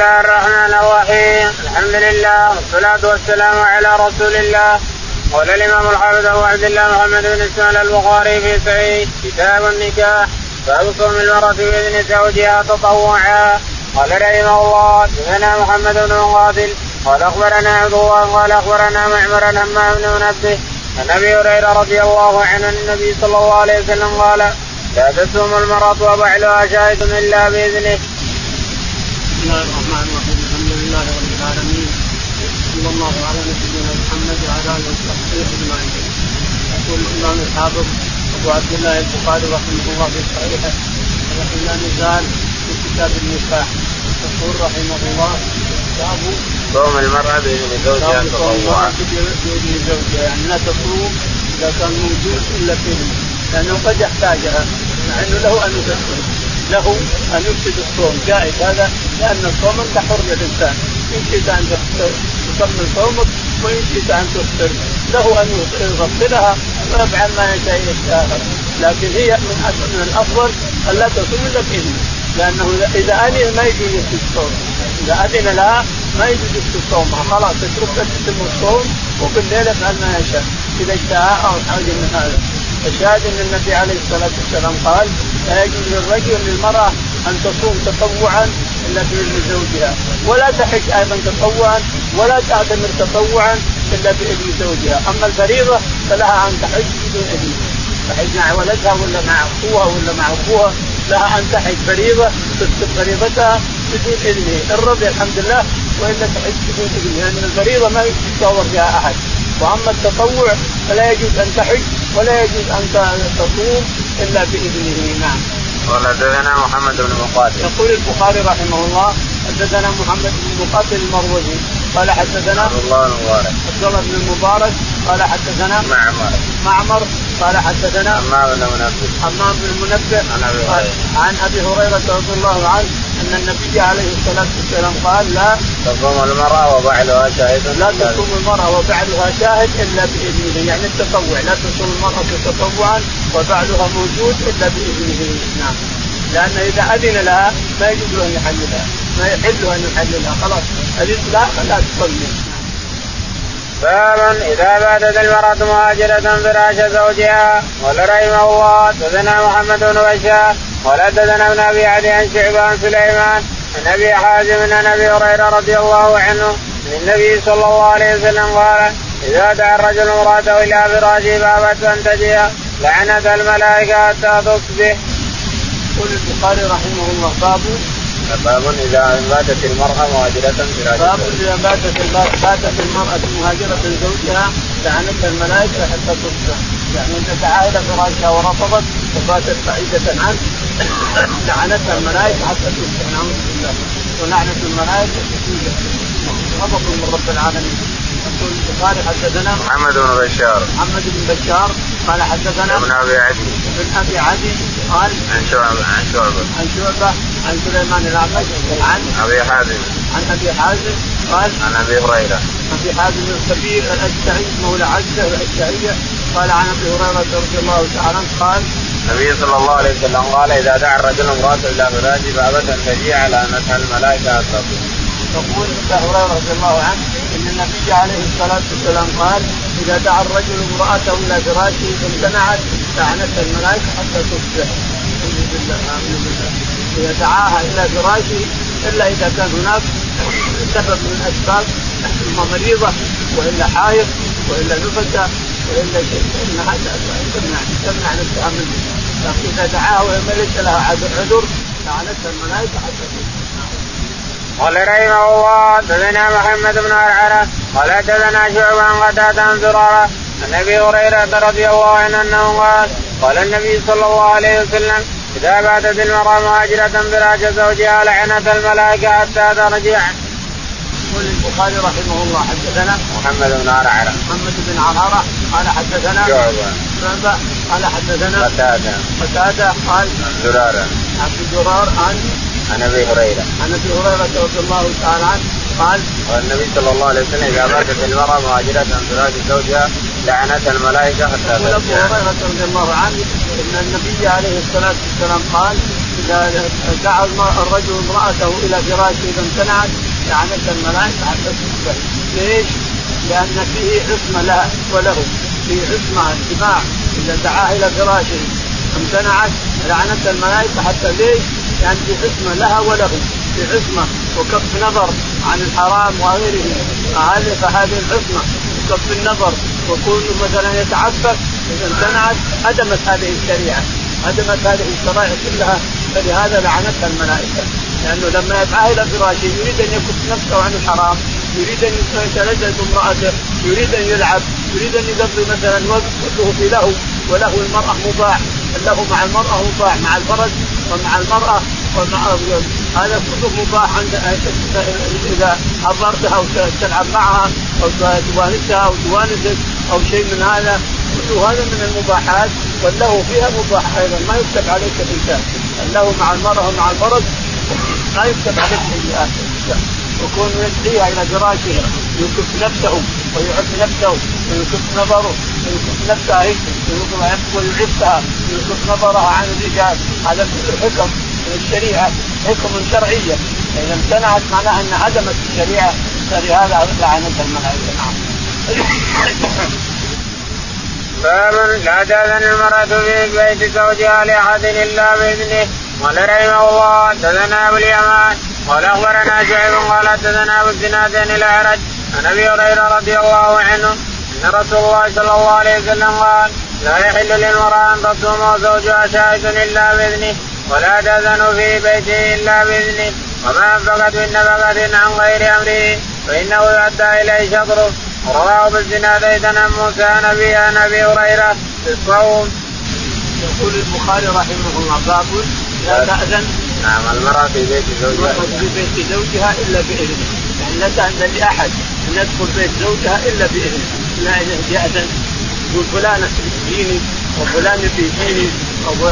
الله الرحمن الرحيم. الحمد لله والصلاة والسلام على رسول الله. قال الإمام الحافظ أبو عبد الله محمد بن إسماعيل البخاري في سعيد كتاب النكاح باب صوم المرأة بإذن زوجها تطوعا. قال رحمه الله حدثنا محمد بن مقاتل قال أخبرنا عبد الله قال أخبرنا معمر همام بن منبه عن أبي هريرة رضي الله عنه عن النبي صلى الله عليه وسلم قال لا تصوم المرأة وبعلها شاهد إلا بإذنه الرحمن الرحيم الحمد لله رب العالمين صلى الله على نبينا محمد وعلى اله وصحبه اجمعين يقول الإمام الحافظ أبو عبد الله البخاري رحمه الله في صحيحه ونحن لا نزال في كتاب النكاح. يقول رحمه الله باب صوم المرأة بإذن زوجها تطوعا بإذن زوجها. يعني لا تصوم إذا كان موجود إلا بإذنه لأنه قد يحتاجها. مع أنه له أن يفسر. له أن يفسد الصوم. جائز هذا لأن الصوم أنت حر الانسان إن شئت أن تكمل صومك وإن شئت أن تفطر. له أن يغسلها ويفعل ما يشاء لكن هي من من الأفضل أن لا تصوم إلا باذنه لأنه اذا أذن ما يجوز الصوم. إذا أذن لها ما يجوز صومها خلاص تترك تتم الصوم وبالليل يفعل ما يشاء. إذا اشتهى أو حاجة من هذا. الشاهد أن النبي عليه الصلاة والسلام قال لا يجوز للرجل للمرأة أن تصوم تطوعا إلا باذن زوجها. ولا تحج أيضا تطوعا ولا تعتمر تطوعا إلا باذن زوجها. أما الفريضة فلها أن تحج بدون إذن. تحج مع ولدها ولا مع أخوها ولا مع أبوها؟ لها أن تحج فريضة تكتب فريضتها بدون إذنه. ان رضي الحمد لله وإلا تحج بدون إذنه. لأن الفريضة ما يتصور فيها أحد. وأما التطوع فلا يجوز أن تحج ولا يجوز أن تصوم إلا بإذنه نعم. قال حدثنا محمد بن مقاتل يقول البخاري رحمه الله حدثنا محمد بن مقاتل المروزي قال حدثنا عبد الله بن مبارك عبد الله بن المبارك قال حدثنا معمر. معمر قال حدثنا حمام بن منبه حمام بن منبه عن أبي هريرة. عن أبي هريرة رضي الله عنه أن النبي عليه الصلاة والسلام قال لا تصوم المرأة وبعلها شاهد. لا تصوم المرأة وبعلها شاهد إلا بإذنه يعني التطوع لا تصوم المرأة تطوعا وبعلها موجود إلا بإذنه. نعم. لأن إذا أذن لها ما يجوز له أن يحللها. ما يحل أن يحللها. خلاص. اذن لا فلا تصلي. باب إذا باتت المرأة مهاجرة فراش زوجها قال رحمه الله حدثنا محمد بن بشار قال حدثنا ابن أبي عدي عن شعبة عن سليمان عن أبي حازم عن أبي هريرة رضي الله عنه عن النبي صلى الله عليه وسلم قال إذا دعا الرجل امرأته إلى فراشه فابت أن تجيء لعنت الملائكة حتى تصبح. يقول البخاري رحمه الله باب باب إذا باتت المرأة مهاجرة فراش باب إذا باتت باتت المرأة مهاجرة زوجها لعنتها الملائكة حتى تصبح. يعني إلى فراشها ورفضت وباتت بعيدة عنه. لعنتها الملائكة حتى تصبح. نعوذ بالله. ولعنة الملائكة شديده غضب من رب العالمين. يقول البخاري حدثنا محمد بن بشار. محمد بن بشار قال حدثنا ابن أبي عدي. ابن أبي عدي. قال عن شعبه عن شعبه عن شعبة؟ عن سليمان الأعمش؟ عن؟ أبي حازم. عن أبي حازم؟ قال عن أبي هريرة. أبي حازم الكبير الأشعري مولى عزة الأشعرية. قال عن أبي هريرة رضي الله تعالى عنه قال النبي صلى الله عليه وسلم قال إذا دعا الرجل امراته إلى فراشه فابت أن تجيء على انتها الملائكة التصبح. يقول أبو هريرة رضي الله عنه إن النبي عليه الصلاة والسلام قال إذا دعا الرجل امرأته إلى فراشه فامتنعت لعنتها الملائكة حتى تصبح. الحمد لله الحمد لله. إذا دعاها إلى فراشه إلا إذا كان هناك سبب من الاسباب إما مريضة وإلا حائض وإلا نفسة وإلا شيء فإنها تمنع تمنع نفسها منه لكن إذا دعاها وهي ليس لها عذر لعنتها الملائكة حتى تصبح. قال رحمه الله حدثنا محمد بن عرعرة قال حدثنا شعبة عن قتادة عن زرارة عن أبي هريرة رضي الله عنه أنه قال قال النبي صلى الله عليه وسلم إذا باتت المرأة مهاجرة فراش زوجها لعنت الملائكة حتى ترجع. يقول البخاري رحمه الله حدثنا محمد بن عرعرة محمد بن عرارة قال حدثنا شعبة. شعبة قال حدثنا قتادة. قتادة قال زرارة. عبد الجرار عن عن أبي هريرة عن أبي هريرة رضي الله تعالى عنه قال قال النبي صلى الله عليه وسلم إذا ماتت المرأة مهاجرة عن فراش زوجها لعنتها الملائكة حتى يقول أبو ترجع. هريرة رضي الله عنه إن النبي عليه الصلاة والسلام قال إذا دعا الرجل امرأته إلى فراشه إذا امتنعت لعنت الملائكة حتى تصبح ليش؟ لأن فيه عصمة له وله فيه عصمة الجماع إذا دعاه إلى فراشه امتنعت لعنت الملائكة حتى ليش؟ لأن في عصمة لها وله في عصمة وكف نظر عن الحرام وغيره. فهذه فهذه العصمة وكف النظر. وكون مثلا يتعفف إذا امتنعت هدمت هذه الشريعة هدمت هذه الشرائع كلها. فلهذا لعنتها الملائكة لأنه لما يدعى إلى فراشه يريد أن يكف نفسه عن الحرام. يريد أن يتلذذ بامراته يريد أن يلعب يريد أن يقضي مثلا وقت كله في له وله المرأة مباح له مع المرأة مباح مع الفرج ومع المرأة ومع هذا كله مباح عند إذا حضرتها أو تلعب معها أو توانسها أو توانسك أو شيء من هذا كل هذا من المباحات والله فيها مباح أيضا ما يكتب عليك الإنسان. له مع المرأة ومع الفرج ما يكتب عليك سيئات وكون يدعيها إلى فراشه يكف نفسه ويعف نفسه ويكف نظره ويكف نفسها هي ويعفها ويكف نظرها عن الرجال. هذا كله حكم من الشريعة حكم شرعيه فاذا امتنعت معناها أن عدمت الشريعة فلهذا لعنتها الملائكة. نعم. باب لا تأذن المرأة في بيت زوجها لأحد إلا بإذنه. قال رحمه الله حدثنا أبو اليمان قال أخبرنا شعيب قال حدثنا أبو الزناد عن الأعرج. عن أبي هريرة رضي الله عنه أن رسول الله صلى الله عليه وسلم قال لا يحل للمرأة أن تصوم وزوجها شاهد إلا بإذنه ولا تأذن في بيته إلا بإذنه وما أنفقت من نفقة عن غير أمره فإنه يؤدى إليه شطره. رواه بالزناد عن موسى عن أبي عن أبي هريرة في الصوم. يقول البخاري رحمه الله باب لا تأذن. نعم المرأة في بيت زوجها في بيت زوجها إلا بإذنه، يعني لا تأذن لأحد أن يدخل بيت زوجها إلا بإذنه، لا يأذن. يقول فلانة تجيني وفلان بيجيني أو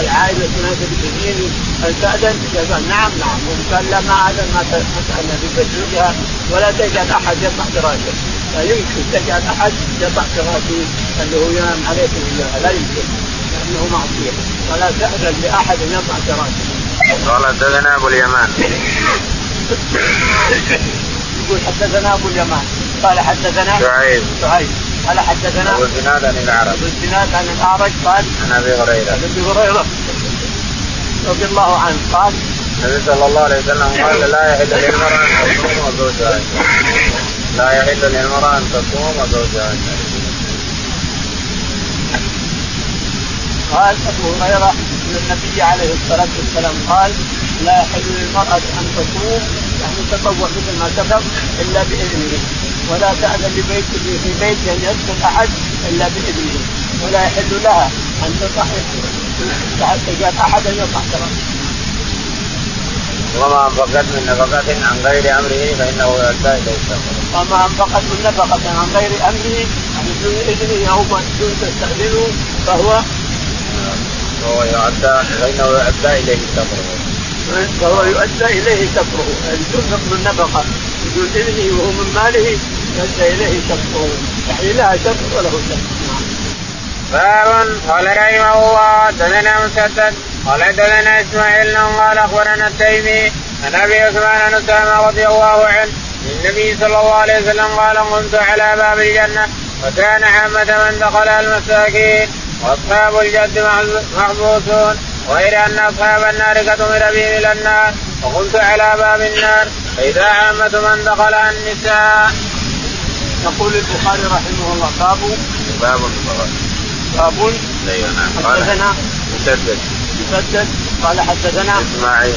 العائلة تنادي بيجيني هل تأذن؟ قال نعم نعم. قال لا ما أذن ما تأذن في بيت زوجها. ولا تجعل أحد يطلع فراشه. لا يمكن تجعل أحد يضع فراشه. انه ينام عليه لا يمكن. لأنه معصية. ولا تاذن لأحد أن يضع فراشه. قال حدثنا أبو اليمان. يقول حدثنا أبو اليمان. قال حدثنا شعيب. شعيب. قال حدثنا أبو الزناد عن الأعرج. أبو الزناد عن الأعرج قال عن أبي هريرة. عن أبي هريرة. رضي الله عنه قال النبي صلى الله عليه وسلم قال لا يحل للمرأة أن تصوم وزوجها لا يحل للمرأة أن تصوم وزوجها قال أبو هريرة أن النبي عليه الصلاة والسلام قال لا يحل للمرأة أن تصوم يعني تطوع مثل ما سبق إلا بإذنه. ولا تاذن لبيت في بيت أن يدخل أحد إلا بإذنه. ولا يحل لها أن تطع تجعل أحد يطع وما أنفقت من نفقة عن غير أمره فإنه يؤدى إليه وما أنفقت من نفقة عن غير أمره يعني بدون إذنه أو بدون تستأذنه فهو فهو يؤدى فإنه يؤدى إليه سفره فهو يؤدى إليه سفره يعني تنفق من نفقة بدون اذنه وهو من ماله يؤدى إليه سفره يعني لها سفر وله سفر باب قال رحمه الله حدثنا مسدد قال حدثنا إسماعيل قال أخبرنا التيمي عن أبي عثمان عن اسامه رضي الله عنه النبي صلى الله عليه وسلم قال قمت على باب الجنة وكان عامة من دخلها المساكين. وأصحاب الجد محبوسون غير أن أصحاب النار قد أمر بهم إلى النار وقمت على باب النار فإذا عامة من دخلها النساء. يقول البخاري رحمه الله باب باب باب أيوه نعم. حدثنا مسدد. مسدد قال حدثنا إسماعيل.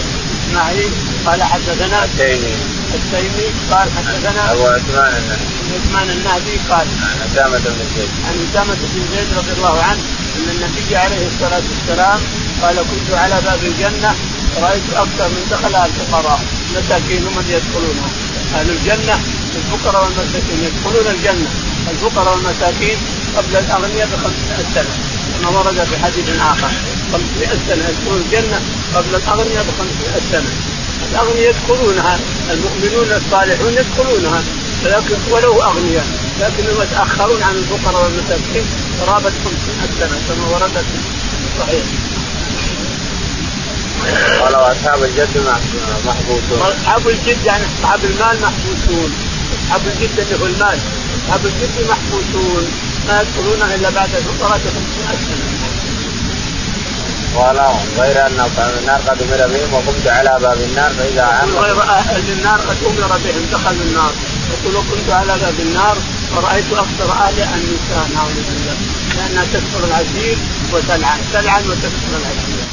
إسماعيل قال حدثنا التيمي. التيمي قال حدثنا أبو عثمان النهدي. عثمان النهدي قال عن أسامة بن زيد. عن أسامة بن زيد رضي الله عنه أن النبي عليه الصلاة والسلام قال كنت على باب الجنة رأيت أكثر من دخلها الفقراء المساكين هم اللي يدخلونها أهل الجنة الفقراء والمساكين يدخلون الجنة. الفقراء والمساكين قبل الأغنياء ب 500 سنة. كما ورد في حديث آخر 500 سنة يدخلون الجنة قبل الأغنياء ب 500 سنة. الاغنياء يدخلونها المؤمنون الصالحون يدخلونها ولكن ولو أغنياء لكنهم يتاخرون عن الفقراء والمساكين قرابه 500 سنة كما ورد في الصحيح. قال واصحاب الجد محبوسون. أصحاب الجد يعني أصحاب المال محبوسون. أصحاب الجد اللي هو المال. أصحاب الجد محبوسون. ما يدخلونها إلا بعد فترات 500 سنة. قال غير انه كان النار قد أمر بهم وقمت على باب النار فإذا عم غير أهل النار قد أمر بهم دخلوا النار. يقول كنت على باب النار ورأيت أكثر اهلها النساء نعوذ بالله. لأنها تكثر العشير وتلعن تلعن وتكثر العشير.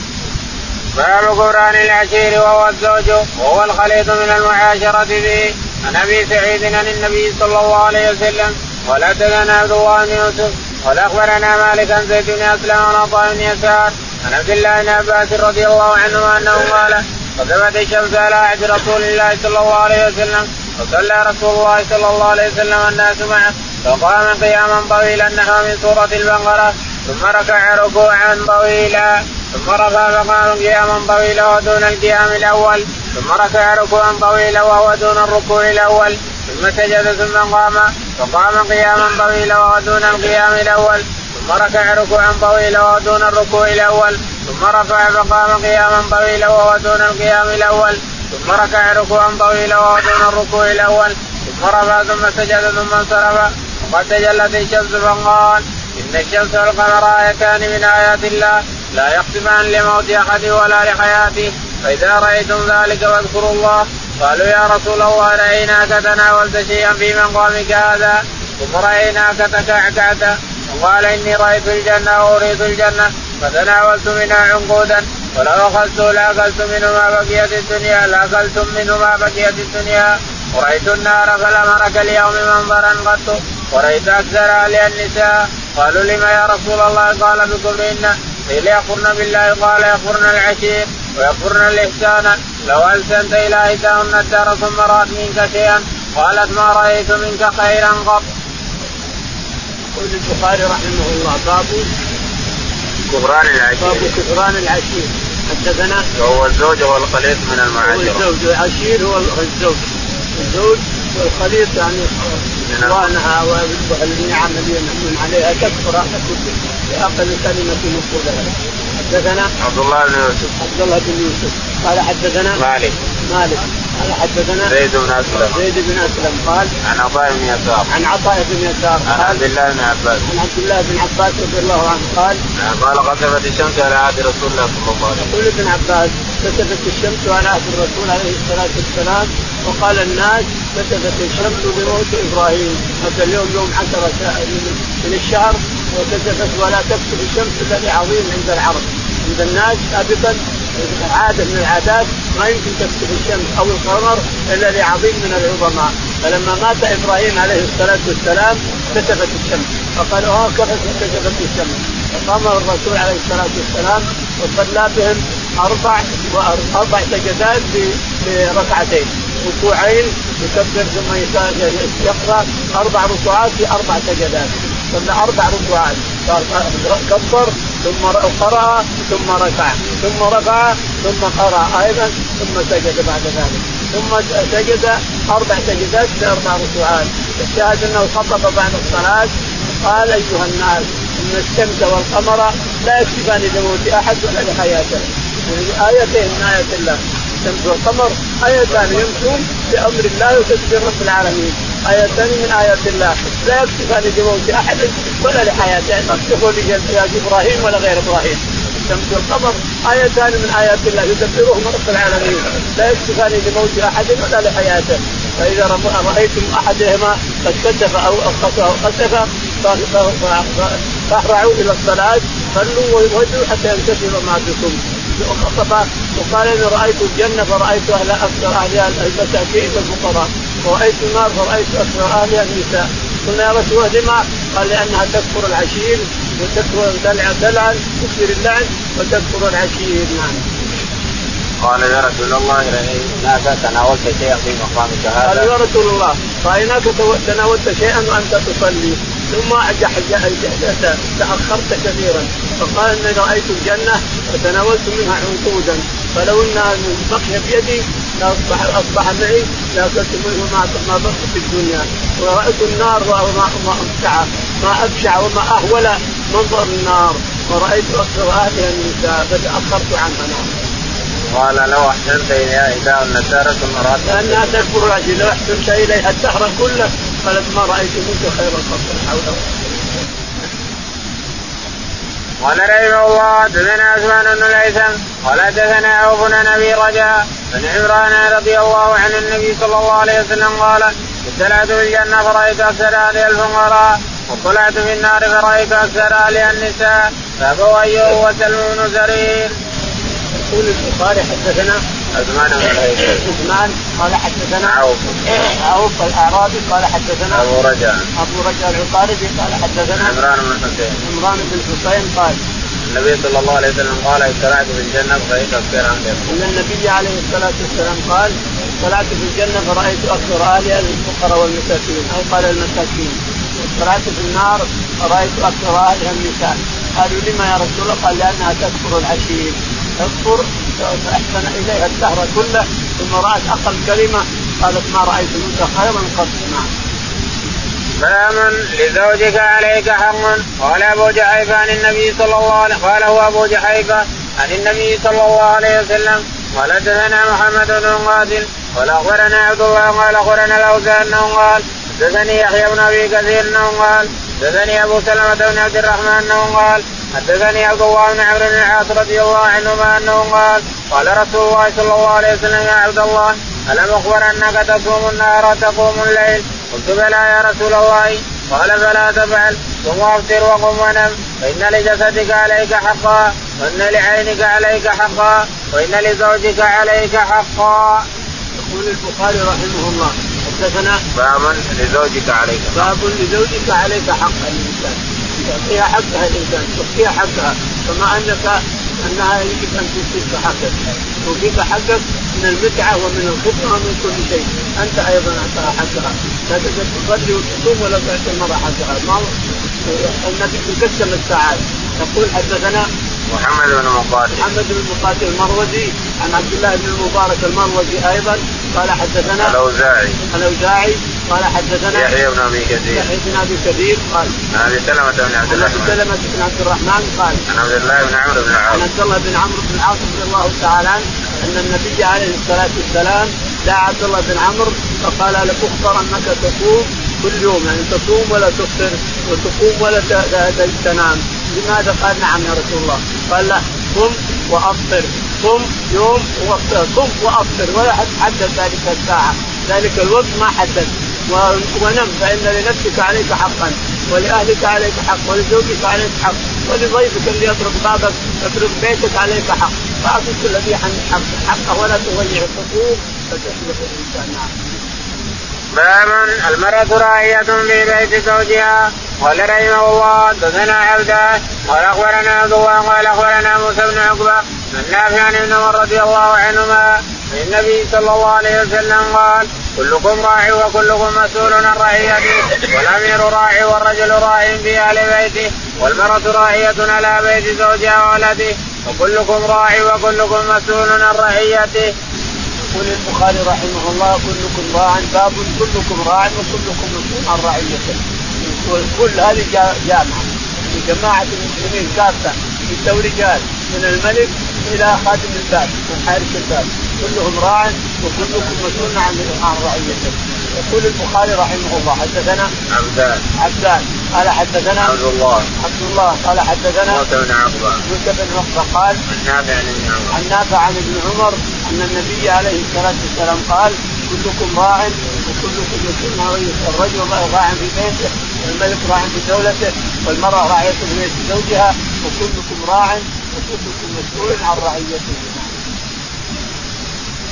باب قرآن العشير وهو الزوج وهو الخليط من المعاشرة به. عن أبي سعيد عن النبي صلى الله عليه وسلم قال حدثنا عبد الله بن يوسف قال أخبرنا مالك عن زيد بن أسلم عن عطاء بن يسار عن عبد الله بن عباس رضي الله عنهما أنه قال قدمت الشمس على عهد رسول الله صلى الله عليه وسلم وصلى رسول الله صلى الله عليه وسلم الناس معه فقام قياما طويلا نحو من سورة البقرة ثم ركع ركوعا طويلا ثم رفع فقام قياما طويلا ودون القيام الأول ثم ركع ركوعا طويلا وهو دون الركوع الأول ثم سجد ثم قام فقام قياما طويلا وهو دون القيام الأول ركع ركوعا طويلا وهو دون الركوع الأول. ثم رفع فقام قياما طويلا وهو دون القيام الأول. ثم ركع ركوعا طويلا وهو دون الركوع الأول. ثم رفع ثم سجد ثم انصرف. وقد تجلت الشمس فقال إن الشمس والقمر آيتان من آيات الله. لا يختفان لموت أحد ولا لحياته. فإذا رأيتم ذلك فاذكروا الله. قالوا يا رسول الله رأيناك تناولت شيئا في مقامك هذا. ثم رأيناك تكعكعت. وقال إني رأيت الجنة واريد الجنة فتناولت منها عنقودا ولو أخذت لاكلت منه ما بقيت الدنيا لاكلتم منه ما بقيت الدنيا. ورأيت النار فلم ارك اليوم منظرا قط ورأيت أكثر اهلها النساء. قالوا لما يا رسول الله؟ قال بكفرهن قيل يكفرن بالله قال يكفرن العشير ويكفرن الإحسان. لو ألسنت إلى إحداهن الدار ثم رأت منك شيئا قالت ما رأيت منك خيرا قط. يقول البخاري رحمه الله باب كفران العشير. باب كفران العشير. حدثنا وهو الزوج هو الخليط من المعاشرة. الزوج والعشير هو الزوج. الزوج والخليط يعني إخوانها والنعم التي ينعمون عليها. تكفر بأقل كلمة نقولها حدثنا عبد الله بن يوسف. عبد الله بن يوسف. قال حدثنا مالك. مالك. قال حدثنا زيد بن أسلم. زيد بن أسلم قال عن عطاء بن يسار. عن عطاء بن يسار عن عبد الله بن عباس. عن عبد الله بن عباس رضي الله عنه قال قال قسمت الشمس على عهد رسول الله صلى الله عليه وسلم يقول ابن عباس كسفت الشمس على عهد الرسول عليه الصلاة والسلام وقال الناس كسفت الشمس بموت إبراهيم هذا اليوم يوم عشرة من الشهر وكسفت ولا تكسف الشمس إلا لعظيم عند العرب. عند الناس سابقا عاده من العادات ما يمكن تكسف الشمس أو القمر إلا لعظيم من العظماء. فلما مات إبراهيم عليه الصلاة والسلام كسفت الشمس. فقال آه كسفت الشمس؟ فقام الرسول عليه الصلاة والسلام وصلى بهم أربع أربع سجدات بركعتين. ركوعين يكبر ثم يقرأ أربع ركوعات في أربع سجدات. صلى أربع ركوعات. كبر ثم قرأ ثم ركع ثم رفع ثم قرأ أيضا ثم سجد بعد ذلك. ثم سجد أربع سجدات بأربع ركوعات. الشاهد أنه خطب بعد الصلاة. قال أيها الناس إن الشمس والقمر لا يكتفان لموت أحد ولا لحياته. يعني آيتين من آيات الله. الشمس والقمر آيتان يمشون بأمر الله وتدبير رب العالمين. آيتان من آيات الله. لا يكتفان لموت أحد ولا لحياته يعني يكتفوا لإبراهيم ولا غير إبراهيم. الشمس والقمر آيتان من آيات الله يدبرهم رب العالمين. لا يكتفان لموت أحد ولا لحياته فإذا رأيتم أحدهما قد كتف أو خسف فأسرعوا إلى الصلاة صلوا ووجهوا حتى ينتشر ما خطبه وقال إني رأيت الجنة فرأيت أهل أكثر اهلها المساكين والفقراء ورأيت النار فرأيت أكثر اهلها النساء قلنا يا رسول الله لما؟ قال لأنها تكفر العشير وتكفر الدلع دلعا تكفر اللعن وتكفر العشير نعم. قال يا رسول الله رايناك تناولت شيئا في مقامك هذا. قال يا رسول الله رايناك تناولت شيئا وأنت تصلي ثم تأخرت كثيرا. فقال إني رأيت الجنة فتناولت منها عنقودا. فلو انها بقي بيدي لاصبح أصبح معي لأكلت منه ما ما بقي في الدنيا. ورأيت النار وما ما ابشع ما ابشع وما أهول منظر النار. ورأيت أكثر أهلها النساء فتأخرت عنها. نعم. قال لو أحسنت إلى احداهن الدهر ثم رات لانها تكبر العجل لو أحسنت اليها الدهر كله قالت ما رأيت منك خير الخلق حول قال رحمه الله حدثنا عثمان بن الهيثم قال حدثنا عوف بن أبي رجاء بن عمران رضي الله عن النبي صلى الله عليه وسلم قال اطلعت في الجنة فرأيت أكثر اهلها الفقراء وطلعت في النار فرأيت أكثر اهلها النساء فابو أيوب وسلم بن زرير. يقول البخاري حدثنا عثمان بن عثمان قال حدثنا عوف. عوف الأعرابي قال حدثنا أبو رجاء. أبو رجاء العطاردي قال حدثنا عمران بن حصين. عمران بن حصين قال النبي صلى الله عليه وسلم قال اطلعت في الجنة فرايت أكثر اهلها إن النبي عليه الصلاة والسلام قال طلعت في الجنة فرأيت أكثر اهلها الفقراء والمساكين. أو قال المساكين طلعت في النار فرايت أكثر اهلها النساء. قالوا لما يا رسول الله؟ قال لأنها تكفر العشير. تكفر فأحسن إليها الدهر كله ثم رأت أقل كلمه قالت ما رأيت منك خيرا قط نعم باب لزوجك عليك حق. قال أبو جحيفة عن النبي صلى الله عليه قال هو أبو جحيفة عن النبي صلى الله عليه وسلم قال حدثنا محمد بن قاتل قال أخبرنا عبد الله قال أخبرنا الأوزاع إنه قال حدثني يحيى بن أبي كثير إنه قال حدثني أبو سلمة بن عبد الرحمن إنه قال حدثني عبد الله بن عمرو بن العاص رضي الله عنهما أنه قال قال رسول الله صلى الله عليه وسلم يا عبد الله ألم أخبر أنك تصوم النهار وتقوم الليل؟ قلت بلى يا رسول الله. قال فلا تفعل ثم أفطر وقم ونم فإن لجسدك عليك حقا وإن لعينك عليك حقا وإن لزوجك عليك حقا. يقول البخاري رحمه الله حدثنا باب لزوجك عليك باب لزوجك عليك حق الانسان تعطيها حقها الإنسان تعطيها حقها. كما انك أنها يجب أن تؤتيك حقك. توفيك حقك من المتعة ومن الخدمه ومن كل شيء. أنت أيضا أعطاها حقها. لا تقدر تصلي وتصوم ولا تعطي المرأة حقها. ما النبي تقسم الساعات. يقول حدثنا محمد بن مقاتل. محمد بن مقاتل المروزي عن عبد الله بن المبارك المروزي أيضا قال حدثنا الأوزاعي. الأوزاعي قال حدثنا يحيى بن أبي كثير. يحيى بن أبي كثير قال عن ابي سلمة بن عبد عن الله. ابي سلمة بن عبد الرحمن قال عن عبد الله بن عمرو بن عن العاص عبد الله بن عمرو بن العاص رضي الله تعالى عنه أن النبي عليه الصلاة والسلام دعا عبد الله بن عمرو فقال لاخبر أنك تصوم كل يوم يعني تصوم ولا تفطر وتقوم ولا تنام. لماذا؟ قال نعم يا رسول الله. قال لا قم وأفطر قم يوم وأفطر قم وأفطر. ولا حدد ذلك الساعة. ذلك الوقت ما حدد ونم فإن لنفسك عليك حقا ولأهلك عليك حق ولزوجك عليك حق ولضيفك اللي يطرق بابك يطرق بيتك عليك حق. فأعطي كل ذي حق حقه ولا تضيع الحقوق فتسلك الإنسان. نعم. باب المرأة راعية في بيت زوجها. قال رحمه الله حدثنا عبدة قال أخبرنا عبد الله قال أخبرنا موسى بن عقبة من نافع عن ابن عمر رضي الله عنهما عن النبي صلى الله عليه وسلم قال كلكم راع وكلكم مسؤول عن رعيته والأمير راع والرجل راع في أهل بيته والمرأة راعية على بيت زوجها وولده وكلكم راع وكلكم مسؤول عن رعيته. يقول البخاري رحمه الله كلكم راع باب كلكم راع وكلكم مسؤول عن رعيته. كل هذه جامعة. لجماعه المسلمين كافة. نساء ورجال من الملك إلى خادم الباب وحارس الباب. كلهم راع وكلكم مسؤول عن عن رعيته. يقول البخاري رحمه الله حدثنا عبدان. عبدان. قال حدثنا عبد الله. عبد الله قال حدثنا موسى بن عقبة. موسى بن عقبة قال عن نافع عن ابن عمر. عن نافع عن ابن عمر أن النبي عليه الصلاة والسلام قال كلكم راع وكلكم مسؤول عن رعيته. الرجل راع في بيته والملك راع في دولته والمرأة راعية في بيت زوجها وكلكم راع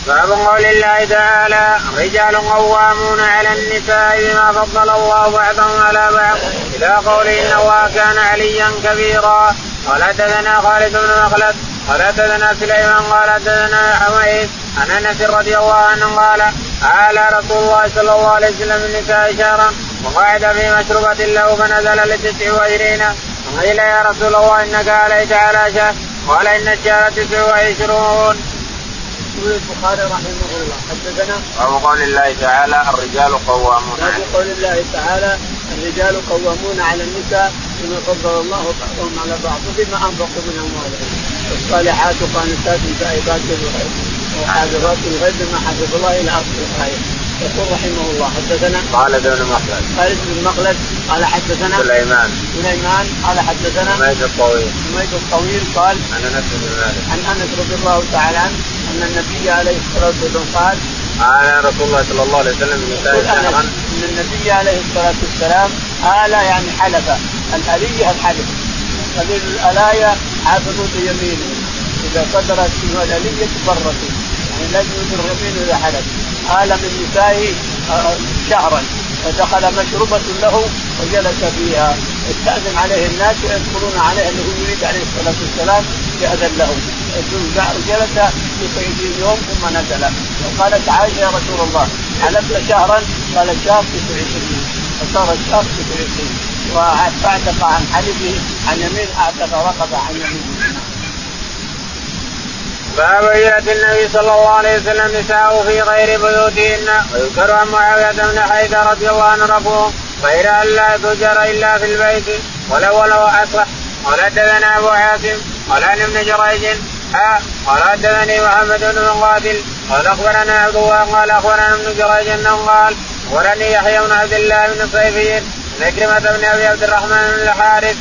باب قول الله تعالى رجال قوامون على النساء بما فضل الله بعضهم على بعض. إلى قول إن الله كان عليا كبيرا. قال حدثنا خالد بن مخلد قال حدثنا سليمان قال حدثنا حميد عن أنس رضي الله عنه قال اعلى رسول الله صلى الله عليه وسلم النساء شهرا وقعد في مشروبة له فنزل لتسع وعشرين قيل يا رسول الله إنك عليت على شهر قال إن الشهر تسع وعشرون. يقول البخاري رحمه الله حدثنا باب قول الله تعالى الرجال قوامون. باب قول الله تعالى الرجال قوامون على النساء بما فضل الله بعضهم على بعض وبما أنفقوا من أموالهم. الصالحات قانتات تائبات وحافظات الغيب بما حفظ الله إلى اخر الايه يقول رحمه الله حدثنا؟ خالد بن مخلد خالد بن مخلد قال حدثنا؟ سليمان. سليمان قال حدثنا؟ حميد الطويل. حميد الطويل قال؟ عن أنس بن مالك. عن أنس رضي الله تعالى عنه أن النبي عليه الصلاة والسلام قال قال رسول الله صلى الله عليه وسلم نساء شهرا إن النبي عليه الصلاة والسلام آل يعني حلف. الآلية الحلف. قليل الآلاية حافظوا بيمينه. إذا صدرت منه الآلية تبركوا يعني لازم يدر يمينه إذا حلف. آل من نسائه آه، شهرا. فدخل مشروبة له وجلس فيها. استأذن عليه الناس ويدخلون عليه انه يريد عليه الصلاة والسلام يأذن له. جلس في يوم ثم نزل. وقالت عائشة يا رسول الله حلفت شهرا؟ قال تسع عشرين فصار الشهر تسع عشرين واعتق عن حلفه عن يمين أعتق رقبة عن يمين. باب هجرة النبي صلى الله عليه وسلم نساءه في غير بيوتهن. ويذكر عن معاوية بن حيدر رضي الله عنه ربه غير أن لا تجر إلا في البيت. ولو لو أصح قال حدثنا أبو حاتم قال عن ابن جريج. ها. قال حدثني محمد بن مقاتل. قال أخبرنا عبد الله. قال أخبرنا ابن جريج أنه قال أخبرني يحيى بن عبد الله بن صيفي أن إكرمة بن أبي عبد الرحمن بن الحارث.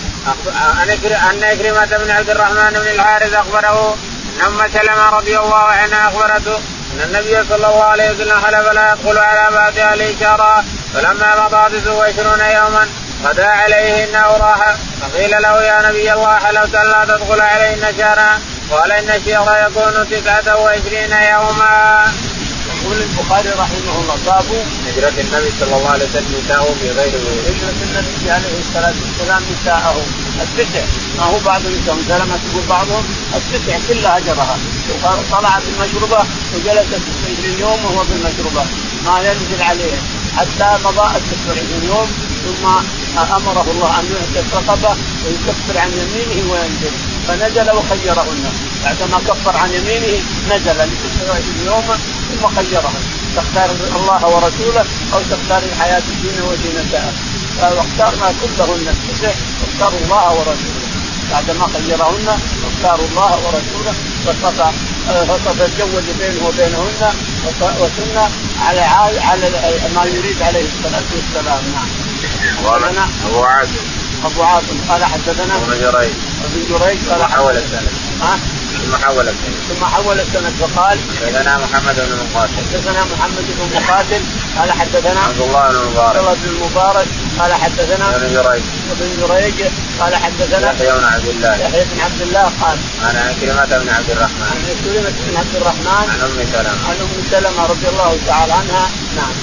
أن إكرمة بن عبد الرحمن بن الحارث أخبره ان ام سلمة رضي الله عنها أخبرته أن النبي صلى الله عليه وسلم حلف لا يدخل على بعض اهله شهرا فلما مضى تسع وعشرون يوما غدا عليهن راح فقيل له يا نبي الله حلفت لا تدخل عليهن شهرا قال إن الشهر يكون تسعة وعشرين يوما. يقول البخاري رحمه الله باب هجرة النبي صلى الله عليه وسلم نساءه في غير هجرة النبي عليه الصلاة والسلام نساءه. التسع. ما هو بعض النساء سلمة تقول بعضهم التسع كلها هجرها طلعت المشروبة وجلست 20 يوم وهو في المشروبة ما ينزل عليه. حتى مضى 26 يوم ثم أمره الله أن يعتق رقبه ويكفر عن يمينه وينزل. فنزل وخيرهن. بعدما كفر عن يمينه نزل ل 26 يوما ثم خيرهن. تختار الله ورسوله أو تختار الحياة الدنيا وزينتها فاختارنا كلهن التسع واختاروا الله ورسوله. بعدما خيرهن واختاروا الله ورسوله فصفى فتزوج بينه وبينهن وسن على على ما يريد عليه الصلاة والسلام. نعم. أبو عاصم. أبو عاصم. قال حدثنا ابن جريج. ابن جريج. قال حول السند. ها؟ ثم حول السند ثم حول السند فقال حدثنا محمد بن مقاتل. حدثنا محمد بن مقاتل قال حدثنا عبد الله بن المبارك عبد الله بن المبارك قال حدثنا ابن جريج. ابن جريج قال حدثنا يحيى بن عبد الله. يحيى بن عبد الله قال عن عكرمة بن عبد الرحمن. عن عكرمة بن عبد الرحمن. عن أم سلمة. عن أم سلمة رضي الله تعالى عنها. نعم.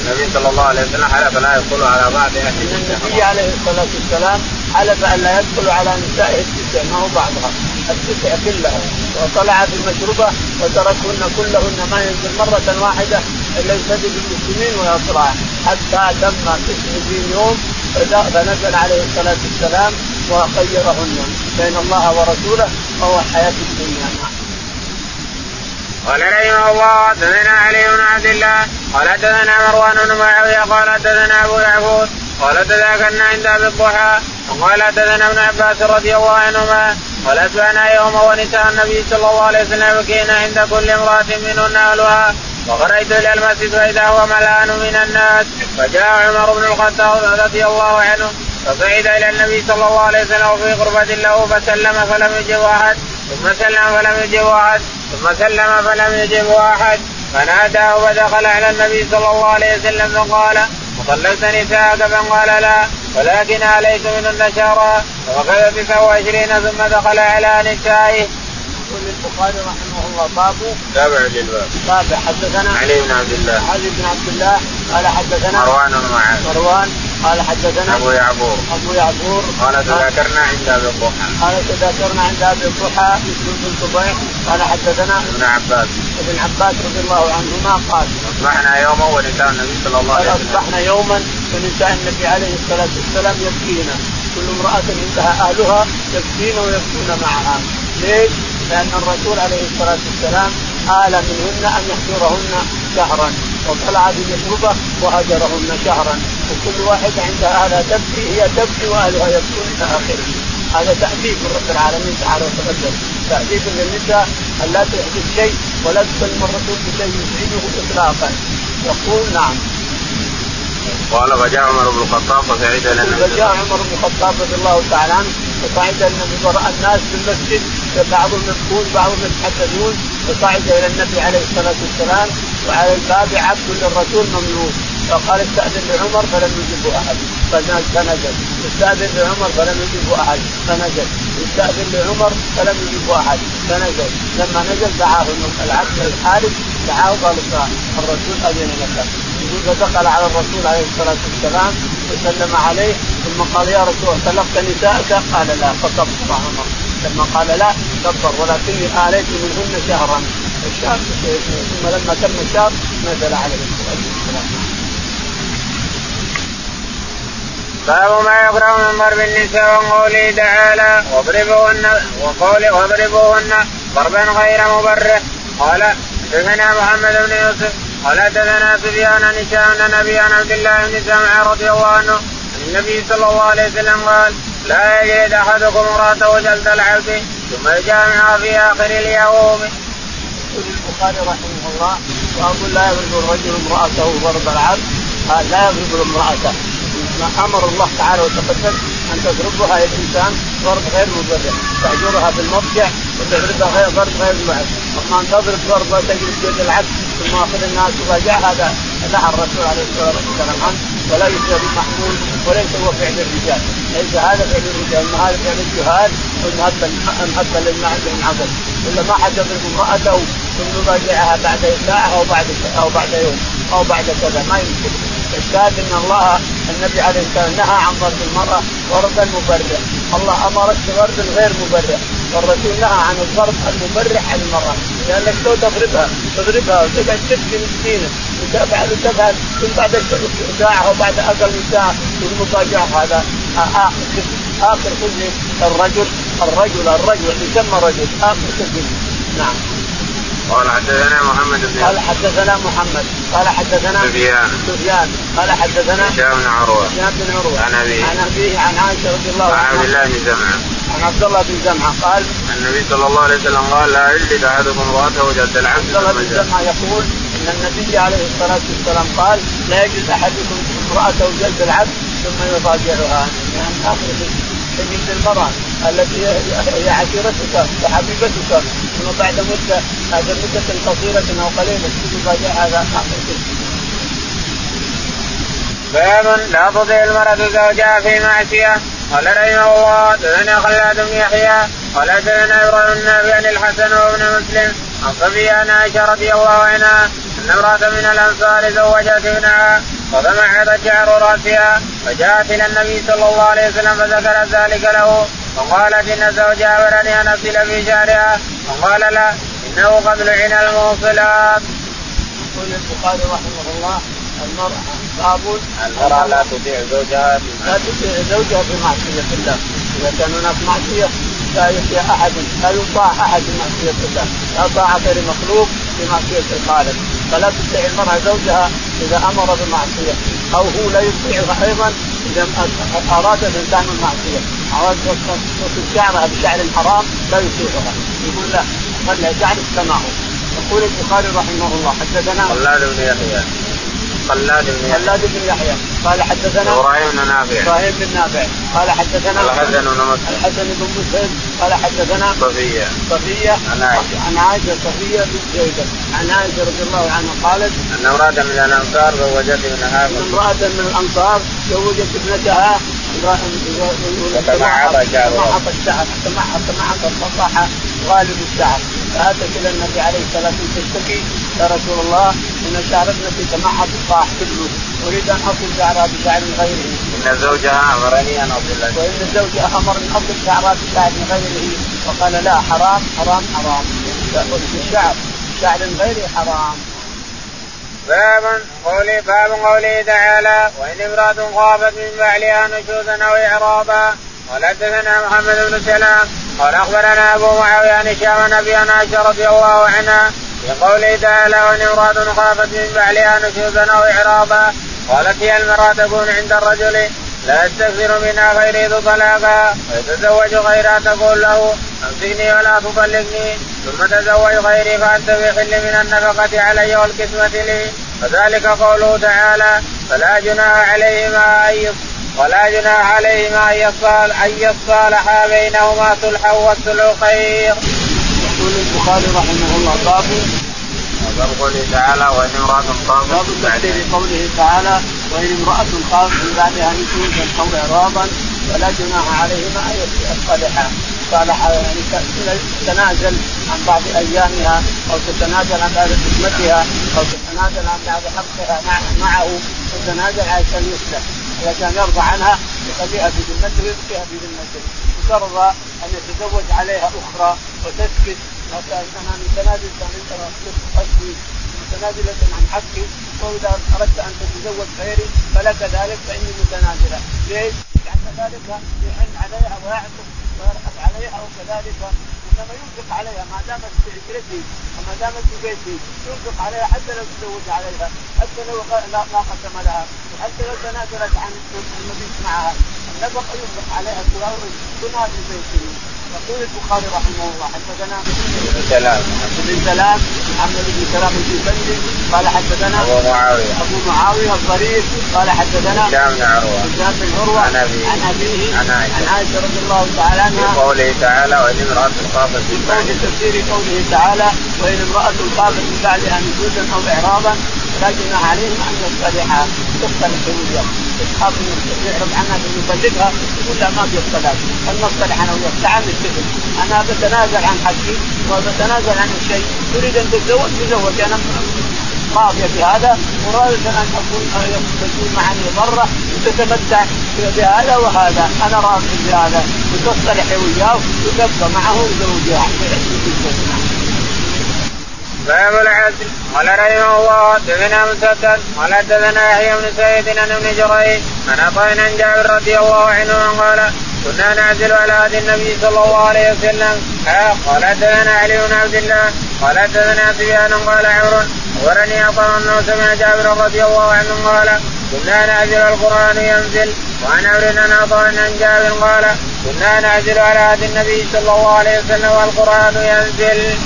النبي صلى الله عليه وسلم حلف لا يدخل على بعض اهله النبي عليه الصلاة والسلام حلف أن لا يدخل على نسائه التسع ما هو بعضها؟ التسع كلها وطلع في المشروبه وتركهن كلهن ما ينزل مرة واحدة إلا يسدد المسلمين ويطلع. حتى تم 29 يوم فنزل عليه الصلاة والسلام وخيرهن بين الله ورسوله وهو الحياة الدنيا. قال رحمه الله حدثنا علي بن عبد الله قال حدثنا مروان بن معاوية قال حدثنا أبو يعقوب قال تذاكرنا عند أبي الضحى وقال حدثنا ابن عباس رضي الله عنهما قال اسبحنا يوم ونساء النبي صلى الله عليه وسلم بكينا عند كل امرأة منهن أهلها وخرجت إلى المسجد فإذا هو ملان من الناس. فجاء عمر بن الخطاب رضي الله عنه فصعد إلى النبي صلى الله عليه وسلم في غرفه له فسلم فلم يجب أحد ثم سلم فلم يجب أحد ثم سلم فلم يجب أحد. فناداه فدخل على النبي صلى الله عليه وسلم فقال وطلقت نساءك فقال لا ولكن عليت منهن شهرا فأخذ تسع وعشرين ثم دخل على نسائه. يقول البخاري رحمه الله باب تابع للباب. تابع حدثنا علي بن عبد الله. علي بن عبد الله قال حدثنا مروان بن معاذ. مروان قال حدثنا أبو يعقوب أبو يعقوب قال تذاكرنا عند أبي الضحى. قال تذاكرنا عند أبي الضحى مسلم بن صبيح قال حدثنا ابن عباس. ابن عباس رضي الله عنهما قال أصبحنا يوما ونساء النبي صلى الله عليه وسلم. أصبحنا يوما ونساء النبي عليه الصلاة والسلام يبكينا. كل امرأة عندها أهلها يبكين ويبكون معها. ليش؟ لأن الرسول عليه الصلاة والسلام آل منهن أن يحجرهن شهرا. وطلع بمشروبه وهجرهن شهرا. وكل واحدة عندها اهلها تبكي هي تبكي وأهلها يبكون إلى آخره. هذا تأديب من رب العالمين تعالى وتقدم. تأديب للنساء أن لا تحدث شيء ولا تكلم الرسول بشيء يزعجه إطلاقا. يقول نعم. قال فجاء عمر بن الخطاب فسعيد النبي فجاء عمر بن الخطاب رضي الله تعالى عنه فصعد النبي ورأى الناس في المسجد بعضهم يبكون بعضهم يتحدثون فصعد إلى النبي عليه الصلاة والسلام وعلى الباب عبد للرسول مملوك. فقال استاذن لعمر فلم يجبه احد. فنزل استاذن لعمر فلم يجبه احد. فنزل. استاذن لعمر فلم يجبه احد. فنزل. لما نزل دعاه العبد الحارث دعاه قال الرسول أذن لك. يقول فدخل على الرسول عليه الصلاة والسلام وسلم عليه ثم قال يا رسول طلقت نساءك؟ قال لا. فكبر عمر. لما قال لا كبر. ولكني آليت منهن شهرا. الشهر ثم لما تم الشهر نزل عليه الصلاة والسلام. باب ما يقرأ من ضرب النساء وقوله تعالى واضربوهن وقول واضربوهن ضربا غير مبرح قال حدثنا محمد بن يوسف قال حدثنا سفيان عن هشام عن عن عبد الله بن سامع رضي الله عنه عن النبي صلى الله عليه وسلم قال لا يجد أحدكم امراته جلد العبد ثم يجامعها في آخر اليوم. يقول البخاري رحمه الله وأقول لا يضرب الرجل امرأته ضرب العبد. لا يضرب امراته ما أمر الله تعالى وتقدم أن تضربها يا الانسان ضرب غير مبرر تهجرها في المضجع وتضربها غير ضرب غير مبرر أن تضرب ضربة تجري بيد العبد ثم اخذ الناس وراجع هذا نهى الرسول عليه الصلاة والسلام عنه ولا يشبه بالمحمول وليس هو فعل الرجال. ليس هذا فعل الرجال اما هذا فعل الجهال المهبه للماء عندهم عقل ما حد يضرب امرأته ثم يراجعها بعد ساعه أو بعد أو بعد يوم أو بعد كذا. ما يمكن. الشاهد إن الله النبي عليه السلام نهى عن ضرب المرأة ضربا مبرح الله امرك بضرب غير مبرح والرسول نهى عن الضرب المبرح عن المرأة. لانك لو تضربها تضربها وتقعد تبكي مسكينة. وتفعل وتفعل ثم بعد ساعة أو بعد أقل من ساعة المضاجعه هذا اخر آخر الرجل الرجل الرجل يسمى رجل. آخر خزي نعم. قال حدثنا محمد بن قال حدثنا محمد. قال حدثنا سفيان. سفيان. قال حدثنا هشام بن عروة. هشام بن عروة. عن أبيه. عن أبيه عن عائشة رضي الله عنها. عن عبد الله بن زمعة. عن عبد الله بن زمعة. قال النبي صلى الله عليه وسلم قال لا يجلد أحدكم امرأته جلد العبد عبد الله بن زمعة يقول إن النبي عليه الصلاة والسلام قال لا يجلد أحدكم امرأته جلد العبد ثم يضاجعها. يعني اخر تجد المرأة التي هي عشيرتك وحبيبتك ثم بعد مدة هذا مده قصيره أو قليلة تجد هذا باب لا تطيع المرأة زوجها في معصية. قال رحمه الله دثنا خلاد بن يحيى قال دثنا إبراهيم النافع عن الحسن وابن مسلم عن صفيان عائشة رضي الله عنها أن امرأة من الأنصار زوجت ابنها فضمعت شعر راسها فجاءت إلى النبي صلى الله عليه وسلم فذكرت ذلك له فقالت إن زوجها امرني ان اصل في شعرها فقال لا إنه قد لعن الموصلات. يقول البخاري رحمه الله المرأة باب المرأة لا تطيع زوجها لا تطيع زوجها في معصية الله، إذا كان هناك معصية لا يطيع أحد، لا يطاع أحد في معصية الله، لا طاعة لمخلوق في معصية الخالق، فلا تطيع المرأة زوجها إذا أمر بمعصية، أو هو لا يطيعها أيضا إذا أراد الإنسان المعصية، أراد تصل شعرها بشعر حرام لا يطيعها، يقول لا خلي شعرك كما هو. يقول البخاري رحمه الله حدثنا خلاد بن يحيى. خلاد بن يحيى. خلاد بن يحيى. قال حدثنا إبراهيم بن نافع. إبراهيم بن نافع. قال حدثنا الحسن بن مسلم. الحسن بن مسلم. قال حدثنا صفية. صفية. عن عائشة. عن عائشة صفية بن زيد. عن عائشة رضي الله عنها قالت أن امرأة من الأنصار زوجت ابنها. امرأة من الأنصار زوجت ابنتها وتمعط شعرها. تمعط الشعر تمعط تمعط الفصاحة غالب الشعر. فاتت إلى النبي عليه الصلاة والسلام. تشتكي يا رسول الله إن شعر ابنتي تمعط طاح كله. أريد أن أصل شعرها بشعر غيره. إن زوجها أمرني أن أصل وإن زوجها أمر أن أصل شعرها بشعر غيره. وقال لا حرام حرام حرام. الشعر شعر غيره حرام. باب قولي باب قوله تعالى وإن امرأة خافت من بعلها نشوزا أو اعرابا قال حدثنا محمد بن سلام قال أخبرنا أبو معاوية عن هشام نبي عائشة رضي الله عنها في قوله تعالى وإن امرأة خافت من بعلها نشوزا أو اعرابا قالت هي المرأة تكون عند الرجل لا يستكثر منها غير طلاقا ويتزوج غيرها تقول له أمسكني ولا تطلقني ثم تزوج غيري فأنت في حل من النفقة علي والقسمه لي. وذلك قوله تعالى فلا جناح عليهما أن ولا جناح عليهما أن يصال أن يصالحا بينهما صلحا والصلح خير. يقول البخاري رحمه الله باب باب قوله تعالى وإن امرأة خافت باب تفسير قوله تعالى وإن امرأة خافت من بعدها نشوزا أو اعراضا فلا جناح عليهما أن يصطلحا صالح يعني تتنازل عن بعض أيامها أو تتنازل عن بعض خدمتها أو تتنازل عن بعض حقها معه تتنازل عشان يصلح. عشان يرضى عنها يخليها في ذمته ويبقيها في ذمته. وترضى أن يتزوج عليها أخرى وتسكت أنا متنازل عن حقي متنازلة عن حقي وإذا أردت أن تتزوج غيري فلك ذلك فإني متنازلة، ليش؟ لأن ذلك يحن عليها ويعطف ويرحب عليها وكذلك إنما ينفق عليها ما دامت في عشرتي وما دامت في بيتي ينفق عليها حتى لو تزوج عليها حتى لو ما قسم لها وحتى لو تنازلت عن المبيت معها. النفقه ينفق عليها كلها في بيته يقول البخاري رحمه الله حدثنا بن سلام. بن سلام محمد بن سلام الجبلي قال حدثنا أبو معاوية. أبو معاوية الضرير. قال حدثنا هشام بن عروة. هشام بن عروة. عن ابيه عن أبيه. عن عائشة. عن عائشة رضي الله تعالى عنها. في قوله تعالى وإن امرأة خافت من بعدها تفسير قوله تعالى وإن امرأة خافت من بعدها نشوزا أو إعراضا فلا جناح عليهم أن يصطلحا تصطلح الوجه تخاف يعرض عنها أن يطلقها يقول لا ما في الصلاه فلنصطلح أنا وياك. تعال نتفق. أنا بتنازل عن حقي وبتنازل عن الشيء. تريد أن تتزوج؟ تزوج أنا راضيه بهذا. وراضيه أن اكون تكون معني مرة وتتمتع بهذا وهذا. أنا راضي بهذا. وتصطلح وياه وتبقى معه وزوجها. باب العدل. قال رحمه الله حدثنا مسدد. قال حدثنا يحيى بن سعيد عن ابن جريج عن عطاء عن جابر رضي الله عنه قال كنا نعزل على هدي النبي صلى الله عليه وسلم. قال حدثنا علي بن عبد الله. قال حدثنا سفيان قال عمرو أخبرني عطاء انه سمع جابر رضي الله عنه قال كنا نعزل القرآن ينزل. وعن عمرو عن عطاء عن جابر قال كنا نعزل على هدي النبي صلى الله عليه وسلم والقرآن ينزل.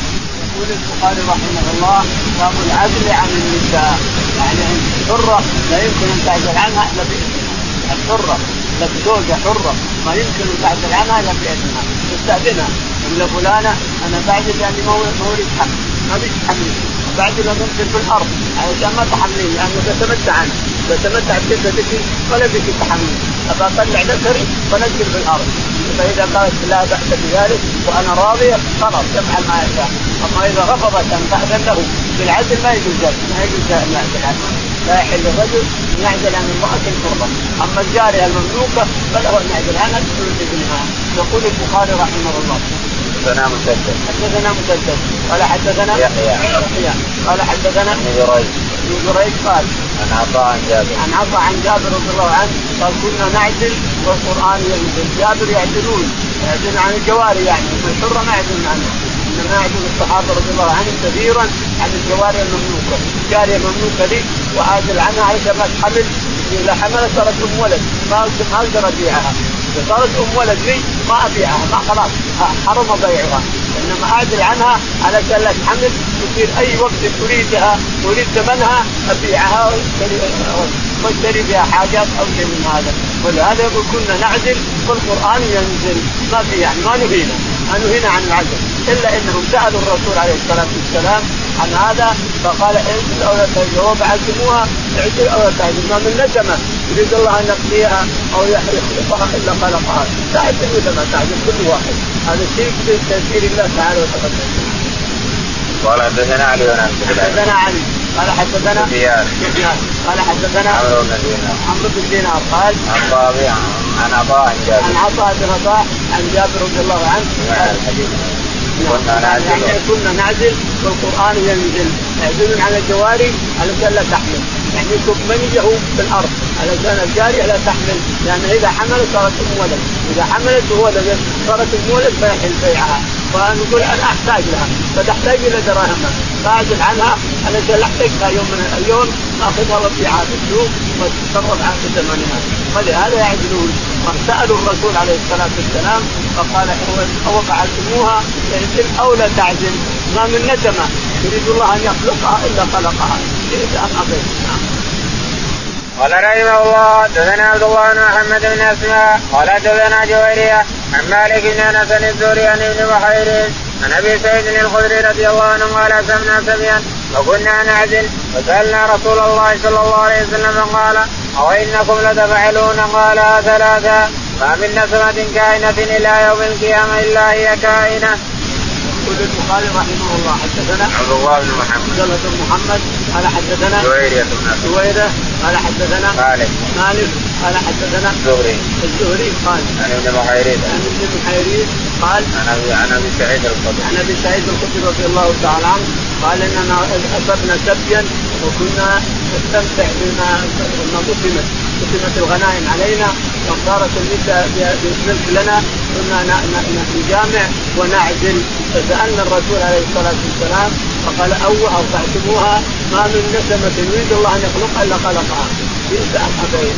يقول البخاري رحمه الله باب العزل عن النساء. يعني الحرة لا يمكن أن تعزل عنها إلا بإذنها. الحرة لك زوجة حرة ما يمكن أن تعزل عنها إلا بإذنها. تستأذنها الا فلانة أنا بعزل لأني ما اريد حمل. ما اريد حمل. ان انزل في الأرض علشان ما تحملين لأنه بتمتع عنها بتمتع بجلدتك ولا بك تحمل. ابى اطلع ذكري فنزل في الأرض فإذا قالت لا بأس بذلك وأنا راضيه خلاص يفعل ما يشاء. أما إذا رفضت أن تأذن له بالعدل ما يجوز ما يجوز عنه لا يحل الرجل أن يعزل عن امراه حره أما الجارية المملوكة فله أن يعزل عنها. بدون اذنها يقول البخاري رحمه الله. حدثنا مسدد. حدثنا مسدد. قال حدثنا يحيى. يحيى. قال حدثنا ابن جريج. ابن جريج قال عن عطاء عن جابر. عن عطاء عن جابر رضي الله عنه قال كنا نعزل والقرآن ينزل جابر يعزلون يعزلون عن الجواري يعني. الحره ما يعزلون عنها إنما يعزل الصحابة رضي الله عنهم كثيرا عن الجواري المملوكة. جاريه مملوكه لي واعزل عنها علشان ما تحمل إذا حملت ام ولد. ما أقدر ابيعها اذا صارت أم ولد لي ما أبيعها ما خلاص حرم بيعها. إنما اعزل عنها علشان لا تحمل تصير أي وقت اريدها اريد ثمنها أبيعها واشتري بها حاجات أو شيء من هذا. ولهذا يقول كنا نعزل والقران ينزل. ما في يعني ما نهينا نهينا عن العزل إلا إنهم سألوا الرسول عليه الصلاة والسلام عن هذا فقال اعزل أو لا تعزل هو بعزموها اعزل أو لا تعزل ما من نسمه يريد الله أن يقضيها أو يخلقها إلا خلقها. لا يعزل ما تعزل كل واحد. هذا شيء بتسير الله تعالى وتقدم قال حدثنا علي بن عبد الله. حدثنا علي. قال حدثنا سفيان. سفيان. قال حدثنا عمرو بن دينار عمرو بن دينار قال عن طابع عن عطاء عن عن جابر عطاء بن رباح عن جابر رضي الله عنه. مع قال الحديث. كنا يعني نعزل. كنا نعزل والقرآن ينزل. يعزلون على الجواري علشان لا تحمل. يعني يكون منيه في الأرض؟ علشان الجارية لا تحمل. لأن إذا حملت صارت أم ولد. إذا حملت وولدت صارت أم ولد فيحل بيعها. فنقول أنا أحتاج لها فتحتاج إلى دراهمها فاعزل عنها علشان احتاجها يوم من الأيام اخذها وابيعها في السوق وتتصرف عن ثمنها ولهذا يعزلون سألوا الرسول عليه الصلاة والسلام فقال أو فعلتموها يعزل أو لا تعزل ما من نسمه يريد الله أن يخلقها إلا خلقها. شئت ام ابيت قال رحمه الله حدثنا عبد الله بن محمد بن أسماء قال حدثنا جويرية عن مالك بن أنس الزهري عن ابن بحير عن أبي سعيد الخدري رضي الله عنه قال سمنا سميا وكنا نعزل فسالنا رسول الله صلى الله عليه وسلم قال أو انكم لتفعلون قال ثلاثا ما من نسمة كائنة إلى يوم القيامة إلا هي كائنة. يقول البخاري رحمه الله حدثنا عبد الله بن محمد. عبد الله بن محمد قال حدثنا جويرية بن قال حدثنا مالك. مالك قال حدثنا الزهري. الزهري قال عن ابن بحيرين عن ابن بحيرين قال عن ابي عن أبي سعيد الخدري. عن أبي سعيد الخدري رضي الله تعالى عنه قال إننا اصبنا سبيا وكنا نستمتع بما بما قسمت قسمت الغنائم علينا. النساء ملك لنا كنا نجامع ونعزل. فسألنا الرسول عليه الصلاة والسلام فقال أو اوقعتموها ما من نسمة يريد الله أن يخلقها إلا خلقها. بئس أبيت.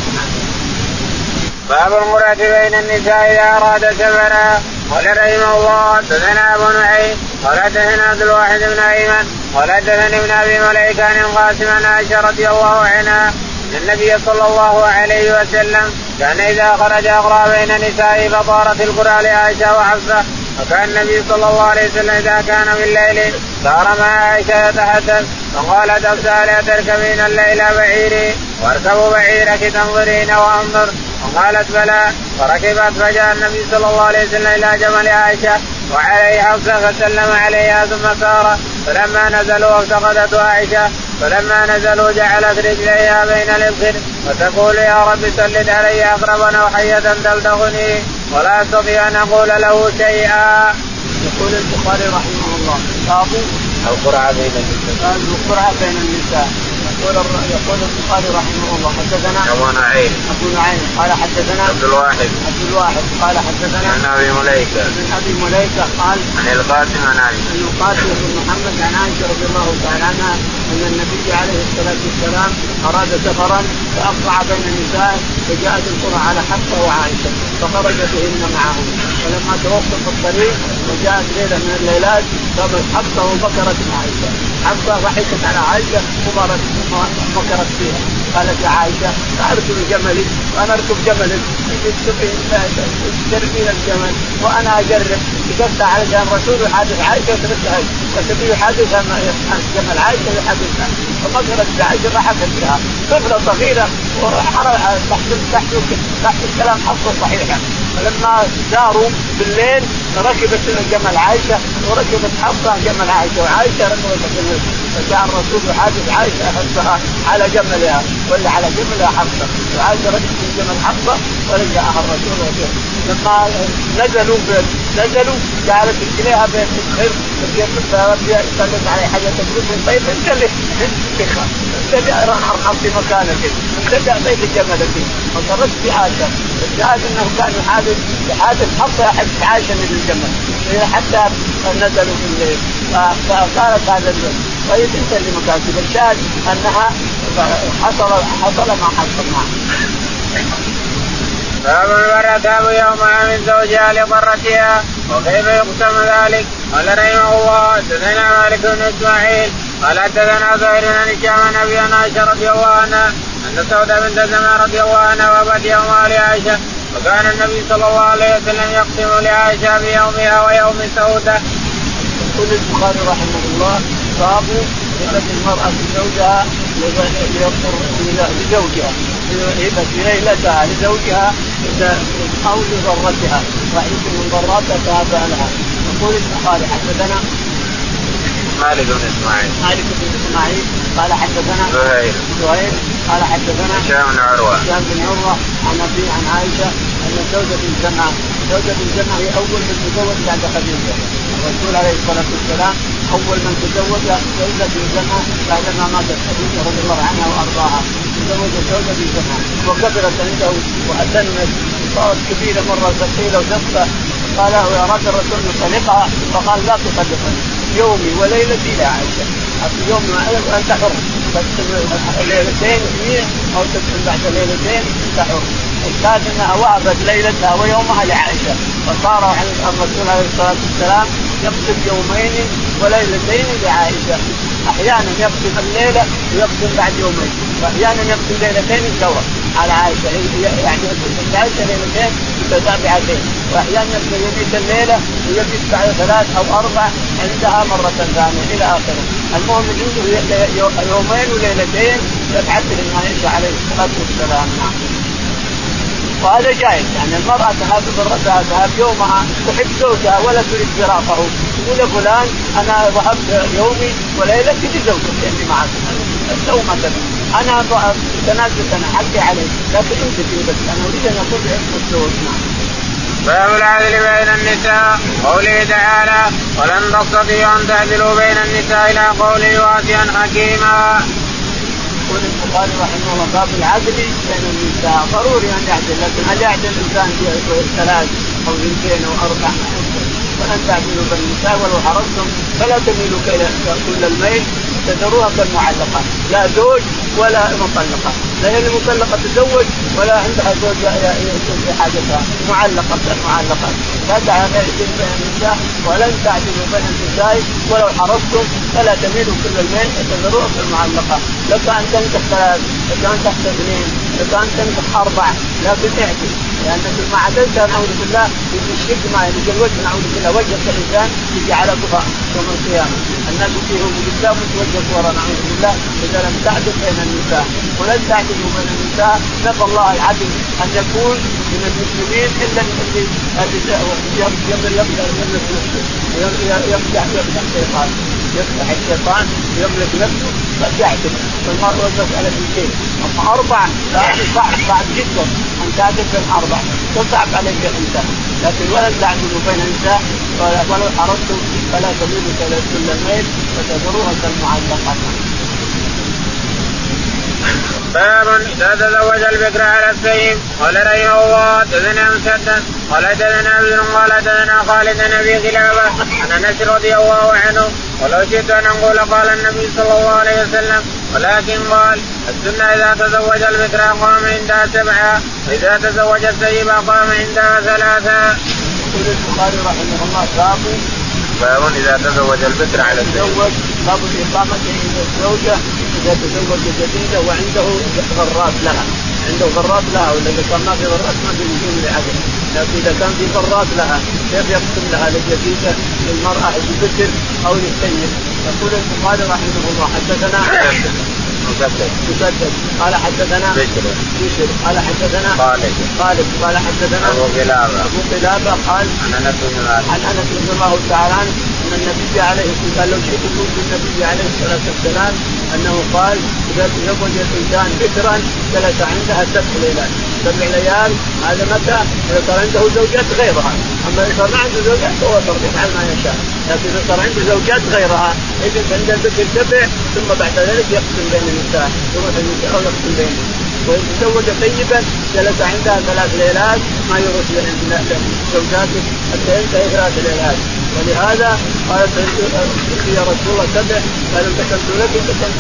باب المرأة بين النساء إذا أراد سفرا. قال رحمه الله حدثنا أبو نعيم قال حدثنا عبد الواحد بن أيمن قال حدثني ابن أبي مليكة عن القاسم عن عائشة رضي الله عنها أن النبي صلى الله عليه وسلم كان إذا خرج أقرأ بين نسائه فطارت القرى لعائشة وحفصة وكان النبي صلى الله عليه وسلم إذا كان من الليل صار مع عائشة يتحدث فقالت حفصه لا تركبين الليل بعيري واركبوا بعيرك تنظرين وأنظر وقالت بلى فركبت فجاء النبي صلى الله عليه وسلم إلى جمل عائشة وعليه حفصة فسلم عليها ثم سار فلما نزلوا وافتقدته عائشة فلما نزلوا جعلت رجليها بين الابخر وتقول يا رب سلط علي اقربا أو حيه تلدغني ولا أستطيع أن أقول له شيئا. يقول البخاري رحمه الله باب القرعة بين النساء. القرعة بين النساء يقول يقول البخاري رحمه الله حدثنا أبو نعيم. أبو نعيم قال حدثنا عبد الواحد. عبد الواحد قال حدثنا عن أبي مليكة. من أبي مليكة قال عن القاسم عن عائشه عن القاسم بن محمد عن عائشة رضي الله تعالى عنها أن النبي عليه الصلاة والسلام أراد سفرا فأقطع بين النساء فجاءت القرى على حفصة وعائشة فخرج بهن معه فلما توقف الطريق وجاءت ليلة من الليلات قامت حفصة وبكرت عائشة. حفصة ضحكت على عائشة وبارت فكرت فيها. قالت يا عائشة اركب جملي وأنا اركب جملك تركين الجمل وأنا أجرب. كتبت على الرسول يحادث عائشة وتركها والنبي يحادث عن جمل عائشة يحادثها ففكرت بعائشه ضحكت. بها طفله صغيرة تحت تحت تحت الكلام حفصه صحيحه فلما ساروا بالليل ركبت جمل عائشه وركبت حفصة جمل عائشة. وعائشة ركبت الجمل فجاء الرسول يحادث عائشة حفصها على جملها. ولا على جملها حفصة. وعائشة ركبت جمل حفصة ورجعها الرسول لما نزلوا نزلوا جعلت رجليها بين الخير. يسلم عليه حاجة تقول طيب انت اللي انت اللي ارحم في مكانك. انت اللي اعطيت جملك في عائشه الشاهد إنه كان يحادث يحادث يحدث عائشه من الجمل حتى نزلوا في الليل. فقالت هذا طيب أنت اللي مكاتب الشاهد أنها حصل حصل ما حصل معها باب المرأة تاب يومها من زوجها لضرتها وكيف يقسم ذلك؟ قال رحمه الله حدثنا مالك بن إسماعيل قال حدثنا زهير بن هشام عن أبي عائشة رضي الله عنها أن سودة بنت زمان رضي الله عنها وبت يومها لعائشة وكان النبي صلى الله عليه وسلم يقسم لعائشة بيومها ويوم سودة. يقول البخاري رحمه الله باب هبة المرأة لزوجها لزوجها هبة ليلتها لزوجها أو لضرتها وإن من ضراتها فهذا لها يقول البخاري حدثنا مالك بن إسماعيل. مالك بن إسماعيل. قال حدثنا زهير. زهير. قال حدثنا هشام بن عروة. هشام بن عروة عن ابي عن عائشة أن زوجة زمعه زوجة زمعه هي أول من تزوج بعد خديجة. الرسول عليه الصلاة والسلام أول من تزوج زوجة زمعه بعدما ماتت خديجة رضي الله عنها وأرضاها. تزوج زوجة زمعه وكبرت عنده وأتمت صارت كبيره مرة ثقيلة وثقه قال اراد الرسول يطلقها فقال لا تطلقني يومي وليلتي إلى عائشه يوم انت حر ليلتين جميع أو تكتب بعد ليلتين انت حر الشاهد انها وهبت ليلتها ويومها لعائشه فصار الرسول عليه الصلاة والسلام يقسم يومين وليلتين لعائشة. أحيانا يقسم الليلة ويقسم بعد يومين. وأحيانا يقسم ليلتين سوا على عائشة. يعني عائشه ليلتين متتابعتين. وأحيانا يبيت الليلة ويبيت بعد ثلاث أو أربع عندها مرة ثانية إلى آخره. المهم عنده يومين وليلتين يبعث للعائشه عليه الصلاة والسلام. نعم وهذا جائز. يعني المرأة تهاب برتها تهاب يومها تحب زوجها ولا تريد فراقه. تقول يا فلان أنا وهبت يومي وليلتي لزوجتي اللي معك. أو مثلا. أنا تنازلت أنا حقي عليك. لكن في بس أنا أريد أن أكون بعشق الزوج. نعم. باب العدل بين النساء. قوله تعالى ولن تستطيعوا أن تعدلوا بين النساء إلى قوله واسعا حكيما. البخاري رحمه الله باب العدل. بين النساء ضروري أن يعدل لكن هل يعدل الإنسان ثلاث أو اثنتين أو أربع؟ فان تعدلوا بين النساء ولو حرصتم فلا تميلوا كل الميل تذروها كالمعلقة. لا زوج ولا مطلقة. لا هي المطلقه تزوج ولا عندها زوج في حاجتها. معلقة كالمعلقه لا تعدلوا بين النساء ولن تعدلوا بين النساء. ولو حرصتم فلا تميلوا كل الميل تذروها كالمعلقه لك ان تنكح ثلاث لك ان تنكح اثنين لك ان تنكح أربع لكن اعدل. لانك ما عدلت نعوذ بالله يجي الشرك ما يجي الوجه نعوذ بالله. وجه الإنسان يجي على يوم القيامة. الناس فيهم قدام وتوجه ورا نعوذ بالله. إذا لم تعدل بين النساء. ولن تعدلوا بين النساء. نسأل الله العدل أن يكون من المسلمين إلا يقدر يفتح يفتح الشيطان. يفتح الشيطان يملك نفسه فيعدل فالمرء المساله في شيء. أما أربعة صعب صعب جدا أن تعدل بين اربعه تصعب عليك الانسان لكن ولن تعدلوا بين النساء. ولو حرصتم فلا تميلوا كل الميل فتذروها كالمعلقات. باب اذا تزوج البكر على السيف قال رحمه الله تزنى مسدد قال تزنى ابن قال تزنى خالد نبي خلافه عن أنس رضي الله عنه ولو شئت أن أقول قال النبي صلى الله عليه وسلم ولكن قال السنة إذا تزوج البكر اقام عندها سبعة وإذا تزوج السيب اقام عندها ثلاثة. يقول البخاري رحمه الله باب باب إذا تزوج البكر على الزوج باب الاقامه عند الزوجة اذا تزوج جديدة وعنده غرات لها. عنده غرات لها ولا إذا كان ما في غرات ما في وجود لعدم لكن إذا كان في غرات لها كيف يقسم لها للجديده للمرأة البكر أو للسيد يقول البخاري رحمه الله حدثنا مسدد مسدد قال حدثنا بشر بشر قال حدثنا خالد. خالد. قال حدثنا أبو قلابه أبو قلابه قال عن أنس بن مالك. عن أنس رضي الله تعالى عنه أن النبي عليه الصلاة لو شئت قلت النبي عليه الصلاة والسلام أنه قال إذا تزوج الإنسان بكرا جلس عندها سبع ليالي سبع ليال هذا متى؟ إذا صار عنده زوجات غيرها. أما إذا صار ما عنده زوجات فهو حر يفعل ما يشاء. لكن إذا صار عنده زوجات غيرها يجلس عند البكر سبع ثم بعد ذلك يقسم بين النساء. يروح النساء ويقسم بينهم. وإن تزوج طيبا جلس عندها ثلاث ليلات ما يروح زوجاته حتى ينتهي ثلاث ليلات. ولهذا قالت يا رسول الله سبع قال كتبت لك كتبت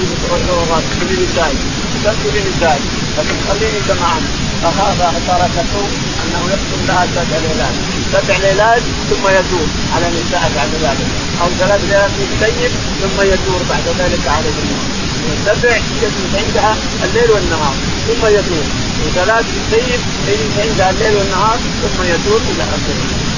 لنسائي كتبت لنسائي لكن خليني كما فهذا تركته أنه يقسم لها سبع ليلات. سبع ليلات ثم يدور على نساء بعد ذلك. أو ثلاث ليالات يتسيب ثم يدور بعد ذلك على النساء سبع يجلس عندها الليل والنهار ثم يدور. وثلاث يسيب يجلس عندها الليل والنهار ثم يدور إلى آخره.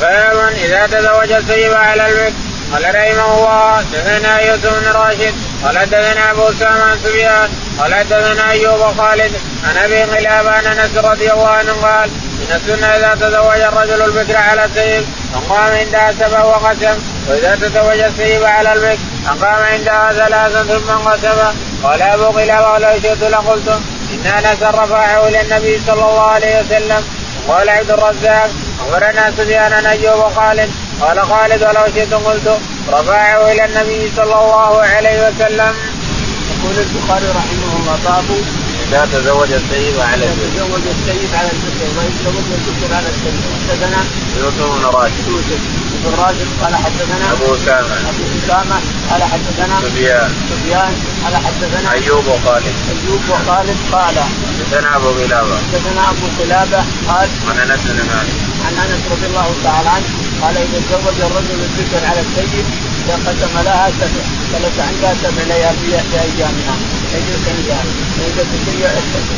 باب إذا تزوج السيب على البكر قال رحمه الله دثنا يوسف بن راشد قال دثنا أبو أسامة عن سفيان قال دثنا أيوب خالد عن أبي غلاب عن أنس رضي الله عنه قال من السنة إذا تزوج الرجل البكر على السيف فقام عندها سبع وقسم وإذا تزوج السيف على البكر أقام عندها ثلاثا ثم انقسم قال أبو قلابة ولو شئت لقلت إن أنس رفعه إلى النبي صلى الله عليه وسلم قال عبد الرزاق أخبرنا سفيان عن أيوب خالد قال خالد ولو شئت قلت رفعه إلى النبي صلى الله عليه وسلم. يقول البخاري رحمه الله باب اذا تزوج السيد على البكر تزوج السيد على البكر ويتزوج البكر على السيد حدثنا يوسف بن راشد. يوسف بن راشد قال حدثنا أبو أسامة. أبو أسامة قال حدثنا سفيان. سفيان قال حدثنا أيوب وخالد. أيوب وخالد قال حدثنا أبو قلابة. حدثنا أبو قلابة قال عن أنس بن مالك. عن أنس رضي الله تعالى عنه قال إذا تزوج الرجل البكر على السيد فقسم لها سبع جلس عندها سبع ليالي في ايامها يجلس عندها فاذا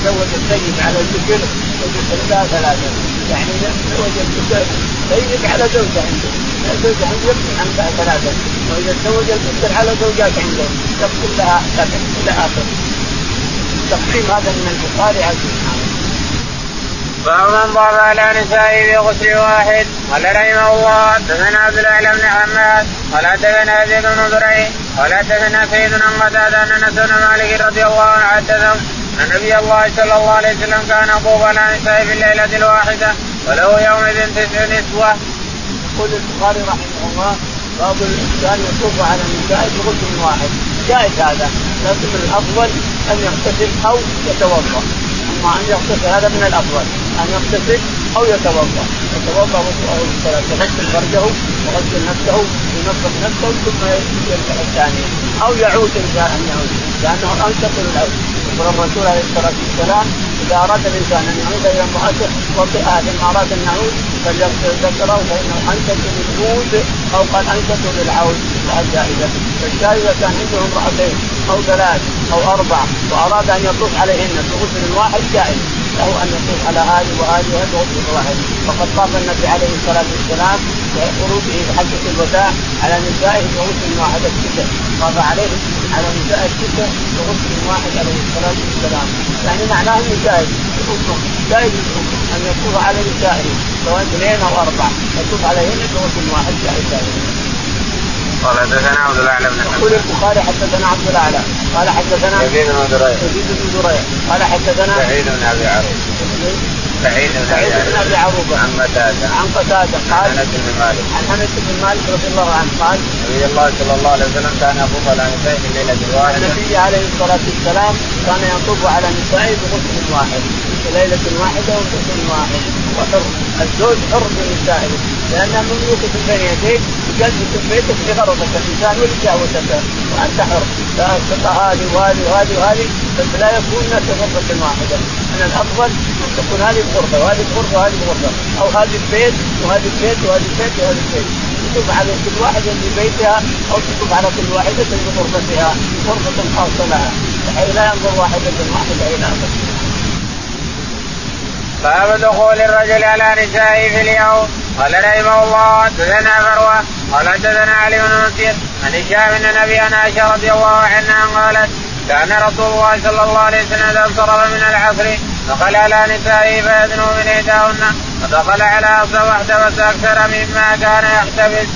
تزوج السيد على البكر يجلس عندها ثلاثة يعني تزوج البكر سيد على زوجه عنده زوجه عنده يقسم عندها ثلاثة واذا تزوج البكر على زوجات عنده يقسم لها سبع إلى اخره التقسيم هذا من البخاري على باب من ضاف على نسائه بغسل واحد قال رحمه الله حدثنا عبد الاعلى بن حماد قال حدثنا زيد بن دريع قال حدثنا سيد بن قتادة أن أنس بن مالك رضي الله عنه حدثهم أن نبي الله صلى الله عليه وسلم كان يطوف على نسائه في الليلة الواحدة وله يومئذ تسع نسوة. يقول البخاري رحمه الله باب الإنسان يطوف على النساء بغسل واحد جائز هذا لكن الأفضل أن يغتسل أو يتوضأ أن يغتسل هذا من الأفضل أن يغتسل أو يتوضأ. يتوضأ الصلاة. يغسل فرجه ويغسل نفسه وينظف نفسه ثم يرجع الثاني أو يعود ان ان يعود لأنه انشط للعود يقول الرسول عليه الصلاة والسلام إذا أراد الإنسان أن يعود إلى امرأته وطئها ان اراد أن يعود فليغسل ذكره فإنه انشط للعود أو قد انشط للعود جائزه فالشاهد إذا كان عنده امرأتين أو ثلاث أو أربع وأراد أن يطوف عليهن بغسل واحد جائز له أن يطوف على هذه وهذه وهذه. واحد. وقد طاف النبي عليه الصلاة والسلام بخروجه بحجه الوداع على نسائه بغسل واحد الستة. طاف عليه على نساء الستة بغسل واحد عليه الصلاة والسلام. يعني معناه إنه جائز جائز أن يطوف على نسائه سواء اثنين أو أربع يطوف عليهن بغسل واحد جائز قال حدثنا عبد الأعلى بن يقول البخاري حدثنا عبد الأعلى. قال حدثنا يزيد بن دريع يزيد بن دريع قال حدثنا سعيد بن أبي عروبه سعيد بن أبي عروبة. عن قتادة. عن قتادة قال عن أنس بن مالك. عن أنس بن مالك رضي الله عنه قال نبي الله صلى الله عليه وسلم كان يطوف على نسائه في الليلة الواحده النبي عليه الصلاة والسلام كان يطوف على نسائه بغسل واحد. في ليلة واحدة وغسل واحد. وحر. الزوج حر بنسائه. لانها مملوكه بين يديك تجلس في بيتك لغرضك الإنسان ولشهوتك وأنت حر. تلقى هذه وهذه وهذه وهذه بس لا يكون في غرفة واحدة. من الأفضل أن تكون هذه بغرفه وهذه بغرفه وهذه بغرفه أو هذه البيت وهذه البيت وهذه البيت وهذه البيت. تطوف على كل واحدة في بيتها أو تطوف على كل واحدة في غرفتها. غرفة خاصة لها. بحيث لا ينظر واحدة واحدة إلى آخره. باب دخول الرجل على نسائه في اليوم. قال رحمه الله حدثنا فروة. قال حدثنا علي بن مسير عن هشام بن نبي عائشه رضي الله عنها قالت كان رسول الله صلى الله عليه وسلم إذا انصرف من العصر دخل على نسائه فيدنو من إحداهن ودخل على حفصه وحده أكثر مما كان يحتفظ.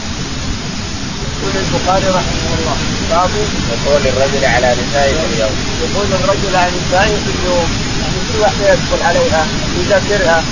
يقول البخاري رحمه الله باب دخول الرجل على نسائه في اليوم. دخول الرجل على نسائه في اليوم يعني كل واحدة يدخل عليها يذكرها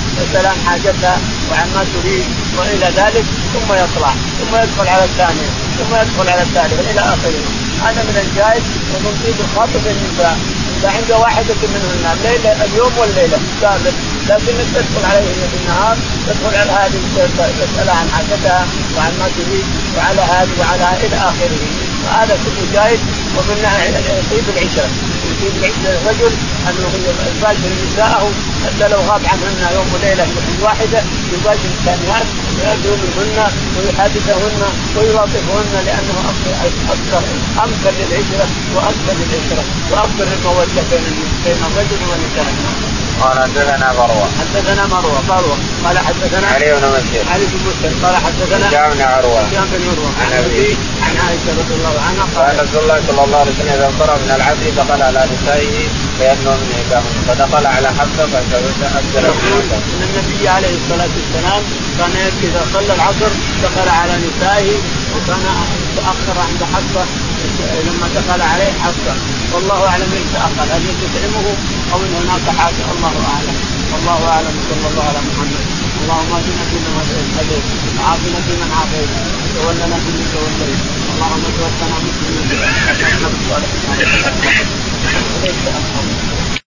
عن حاجتها وعما تريد وإلى ذلك ثم يطلع ثم يدخل على الثانية ثم يدخل على الثالثة إلى آخره هذا من الجائز ومن طيب الخاطب النساء إذا عند واحدة منهن الليلة اليوم والليلة. ثابت. لكنك تدخل عليهن في النهار تدخل على هذه تسأل عن حاجتها وعن ما تريد وعلى هذه وعلى إلى آخره. فهذا كله جائز ومن طيب العشرة يطيب العشرة الرجل أنه يباشر نساءه حتى لو غاب عنهن يوم وليلة واحدة يباشر الثانيات ويدعو منهن ويحادثهن ويلاطفهن لأنه أكثر امثل للعشرة وأكثر للعشرة وأكثر للموده بين الرجل والنساء. قال حدثنا مروة. حدثنا مروة. مروة. قال حدثنا علي بن مسلم. علي بن مسلم. قال حدثنا هشام بن عروة. هشام بن عروة. عن ابي عن عائشة رضي الله عنها قال رسول الله صلى الله عليه وسلم إذا انصرف من العصر دخل على نسائه فيدنو من احداهن فدخل على حفصة فزوجها أكثر من النبي عليه الصلاة والسلام كان إذا صلى العصر دخل على نسائه وكان تاخر عند حفصة. لما دخل عليه حفصة. والله أعلم إيش تأخر. هل تطعمه أو إن هناك حاجة؟ الله أعلم. والله أعلم. صلى الله على محمد. اللهم اهدنا فيمن هديت. وعافنا فيمن عافيت. وتولنا فيمن توليت. اللهم توفنا مسلمين.